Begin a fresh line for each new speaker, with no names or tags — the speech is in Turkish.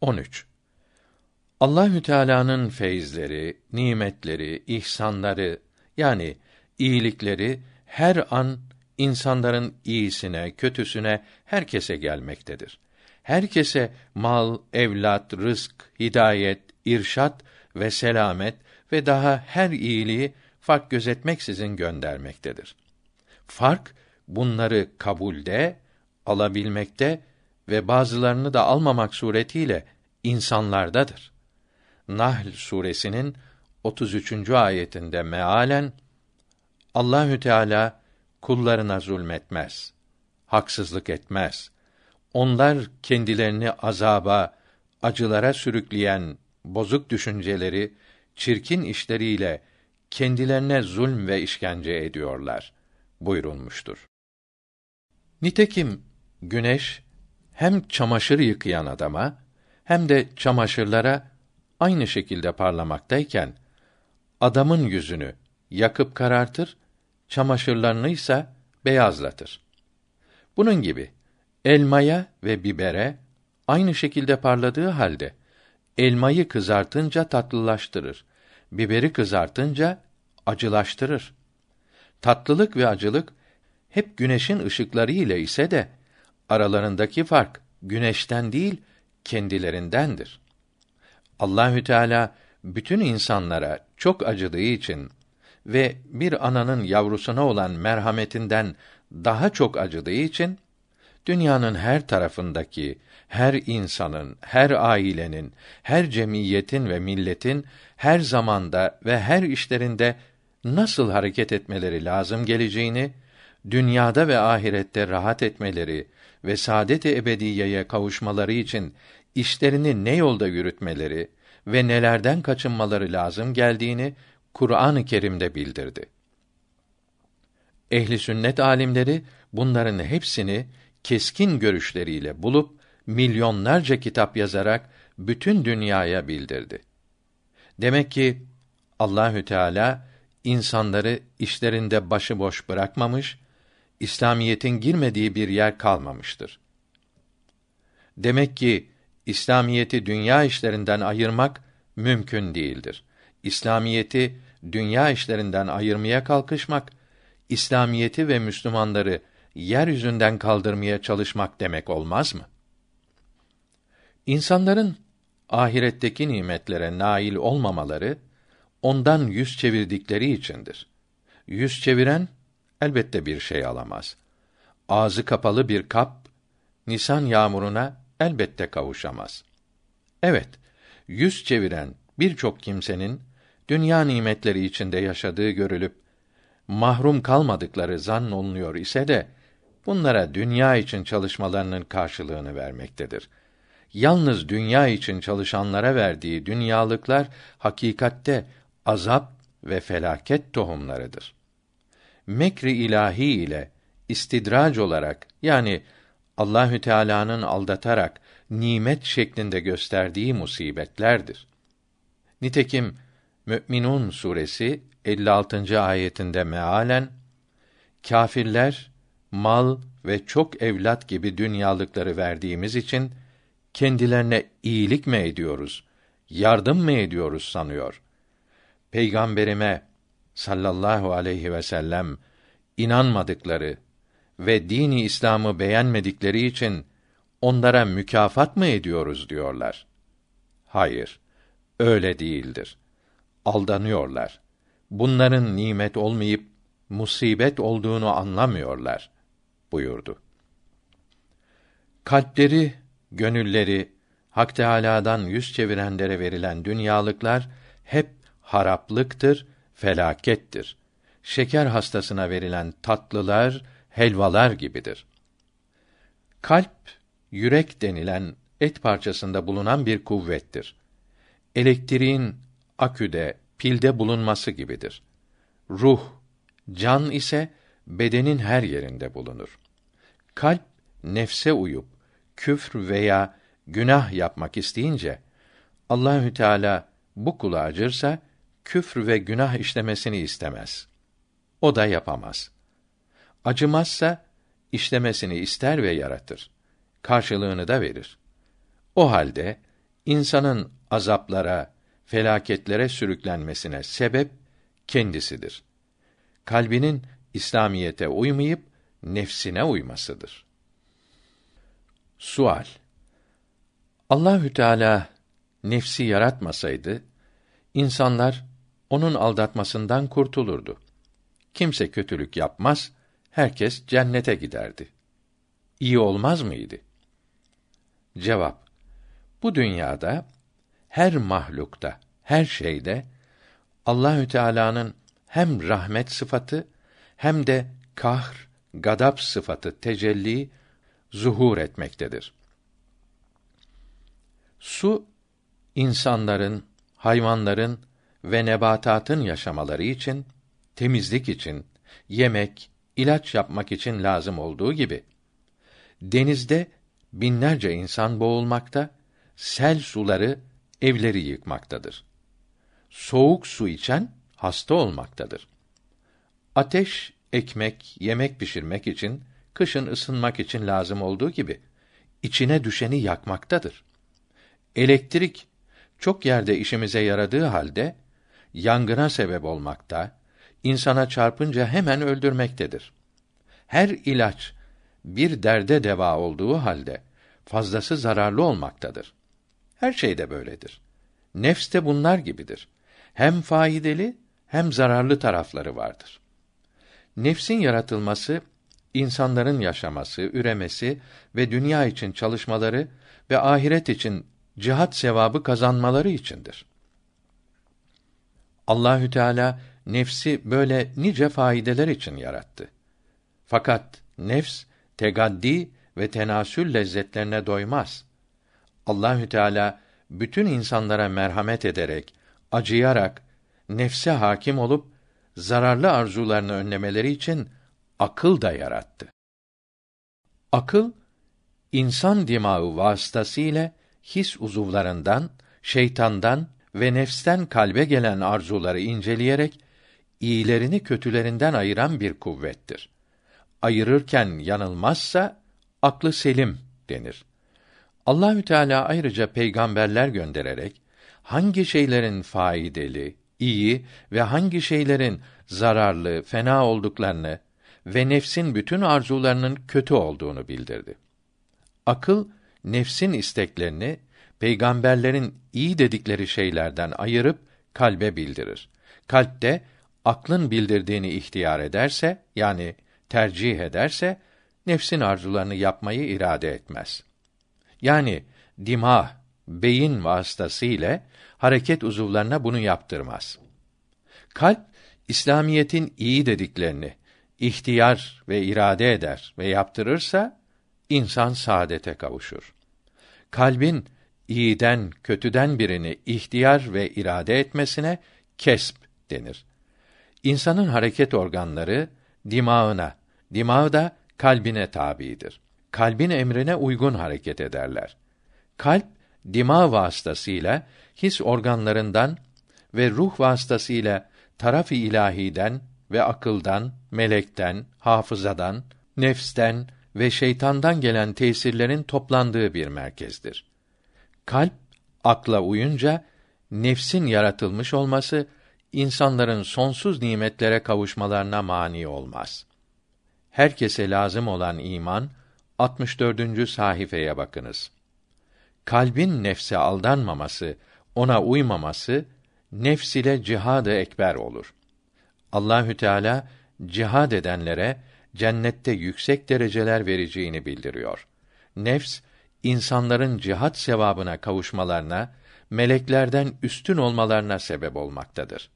13. Allahü Teala'nın feyizleri, nimetleri, ihsanları yani iyilikleri her an insanların iyisine, kötüsüne, herkese gelmektedir. Herkese mal, evlat, rızk, hidayet, irşat ve selamet ve daha her iyiliği fark gözetmeksizin göndermektedir. Fark bunları kabulde, alabilmekte ve bazılarını da almamak suretiyle insanlardadır. Nahl suresinin 33. ayetinde mealen Allahü Teala kullarına zulmetmez, haksızlık etmez. Onlar kendilerini azaba, acılara sürükleyen bozuk düşünceleri, çirkin işleriyle kendilerine zulm ve işkence ediyorlar buyurulmuştur. Nitekim güneş hem çamaşır yıkayan adama hem de çamaşırlara aynı şekilde parlamaktayken adamın yüzünü yakıp karartır, çamaşırlarını ise beyazlatır. Bunun gibi elmaya ve bibere aynı şekilde parladığı halde elmayı kızartınca tatlılaştırır, biberi kızartınca acılaştırır. Tatlılık ve acılık hep güneşin ışıkları ile ise de aralarındaki fark güneşten değil kendilerindendir. Allahü Teala bütün insanlara çok acıdığı için ve bir ananın yavrusuna olan merhametinden daha çok acıdığı için dünyanın her tarafındaki her insanın, her ailenin, her cemiyetin ve milletin her zamanda ve her işlerinde nasıl hareket etmeleri lazım geleceğini, dünyada ve ahirette rahat etmeleri ve saadet-i ebediyeye kavuşmaları için işlerini ne yolda yürütmeleri ve nelerden kaçınmaları lazım geldiğini Kur'an-ı Kerim'de bildirdi. Ehli sünnet alimleri bunların hepsini keskin görüşleriyle bulup milyonlarca kitap yazarak bütün dünyaya bildirdi. Demek ki Allahü Teala insanları işlerinde başıboş bırakmamış, İslamiyetin girmediği bir yer kalmamıştır. Demek ki İslamiyeti dünya işlerinden ayırmak mümkün değildir. İslamiyeti dünya işlerinden ayırmaya kalkışmak, İslamiyeti ve Müslümanları yeryüzünden kaldırmaya çalışmak demek olmaz mı? İnsanların ahiretteki nimetlere nail olmamaları ondan yüz çevirdikleri içindir. Yüz çeviren elbette bir şey alamaz. Ağzı kapalı bir kap nisan yağmuruna elbette kavuşamaz. Evet, yüz çeviren birçok kimsenin dünya nimetleri içinde yaşadığı görülüp mahrum kalmadıkları zan olunuyor ise de bunlara dünya için çalışmalarının karşılığını vermektedir. Yalnız dünya için çalışanlara verdiği dünyalıklar hakikatte azap ve felaket tohumlarıdır. Mekri ilahi ile istidrac olarak yani Allahü Teala'nın aldatarak nimet şeklinde gösterdiği musibetlerdir. Nitekim Mü'minun suresi 56. ayetinde mealen kâfirler mal ve çok evlat gibi dünyalıkları verdiğimiz için kendilerine iyilik mi ediyoruz, yardım mı ediyoruz sanıyor. Peygamberime sallallahu aleyhi ve sellem inanmadıkları ve dini İslam'ı beğenmedikleri için onlara mükafat mı ediyoruz diyorlar. Hayır, öyle değildir. Aldanıyorlar. Bunların nimet olmayıp musibet olduğunu anlamıyorlar buyurdu. Kalpleri, gönülleri Hak Teâlâ'dan yüz çevirenlere verilen dünyalıklar hep haraplıktır, felakettir. Şeker hastasına verilen tatlılar, helvalar gibidir. Kalp, yürek denilen et parçasında bulunan bir kuvvettir. Elektriğin aküde, pilde bulunması gibidir. Ruh, can ise bedenin her yerinde bulunur. Kalp nefse uyup küfr veya günah yapmak isteyince Allahü Teala bu kula acırsa küfr ve günah işlemesini istemez. O da yapamaz. Acımazsa işlemesini ister ve yaratır. Karşılığını da verir. O halde insanın azaplara, felaketlere sürüklenmesine sebep kendisidir. Kalbinin İslamiyete uymayıp nefsine uymasıdır. Sual Allahü Teala nefsi yaratmasaydı insanlar onun aldatmasından kurtulurdu. Kimse kötülük yapmaz, herkes cennete giderdi. İyi olmaz mıydı? Cevap Bu dünyada her mahlukta, her şeyde Allahü Teala'nın hem rahmet sıfatı hem de kahr, gadap sıfatı tecelli zuhur etmektedir. Su insanların, hayvanların ve nebatatın yaşamaları için, temizlik için, yemek, ilaç yapmak için lazım olduğu gibi denizde binlerce insan boğulmakta, sel suları evleri yıkmaktadır. Soğuk su içen hasta olmaktadır. Ateş ekmek, yemek pişirmek için, kışın ısınmak için lazım olduğu gibi içine düşeni yakmaktadır. Elektrik çok yerde işimize yaradığı halde yangına sebep olmakta, insana çarpınca hemen öldürmektedir. Her ilaç bir derde deva olduğu halde fazlası zararlı olmaktadır. Her şey de böyledir. Nefs de bunlar gibidir. Hem faydalı hem zararlı tarafları vardır. Nefsin yaratılması insanların yaşaması, üremesi ve dünya için çalışmaları ve ahiret için cihat sevabı kazanmaları içindir. Allahü Teala nefsi böyle nice faydeler için yarattı. Fakat nefs tegaddi ve tenasül lezzetlerine doymaz. Allahü Teala bütün insanlara merhamet ederek, acıyarak nefse hakim olup zararlı arzularını önlemeleri için akıl da yarattı. Akıl insan dimağı vasıtasıyla his uzuvlarından, şeytandan ve nefsten kalbe gelen arzuları inceleyerek iyilerini kötülerinden ayıran bir kuvvettir. Ayırırken yanılmazsa aklı selim denir. Allahü Teala ayrıca peygamberler göndererek hangi şeylerin faydalı, iyi ve hangi şeylerin zararlı, fena olduklarını ve nefsin bütün arzularının kötü olduğunu bildirdi. Akıl nefsin isteklerini peygamberlerin iyi dedikleri şeylerden ayırıp kalbe bildirir. Kalpte aklın bildirdiğini ihtiyar ederse yani tercih ederse nefsin arzularını yapmayı irade etmez. Yani dimah, beyin vasıtasıyla hareket uzuvlarına bunu yaptırmaz. Kalp İslamiyetin iyi dediklerini ihtiyar ve irade eder ve yaptırırsa insan saadete kavuşur. Kalbin iyiden, kötüden birini ihtiyar ve irade etmesine kesp denir. İnsanın hareket organları dimağına, dimağı da kalbine tabidir. Kalbin emrine uygun hareket ederler. Kalp dimağ vasıtasıyla his organlarından ve ruh vasıtasıyla taraf-ı ilahiden ve akıldan, melekten, hafızadan, nefsten ve şeytandan gelen tesirlerin toplandığı bir merkezdir. Kalp akla uyunca nefsin yaratılmış olması insanların sonsuz nimetlere kavuşmalarına mani olmaz. Herkese lazım olan iman 64. sayfaya bakınız. Kalbin nefse aldanmaması, ona uymaması nefs ile cihad-ı ekber olur. Allahü Teala cihad edenlere cennette yüksek dereceler vereceğini bildiriyor. Nefs insanların cihat sevabına kavuşmalarına, meleklerden üstün olmalarına sebep olmaktadır.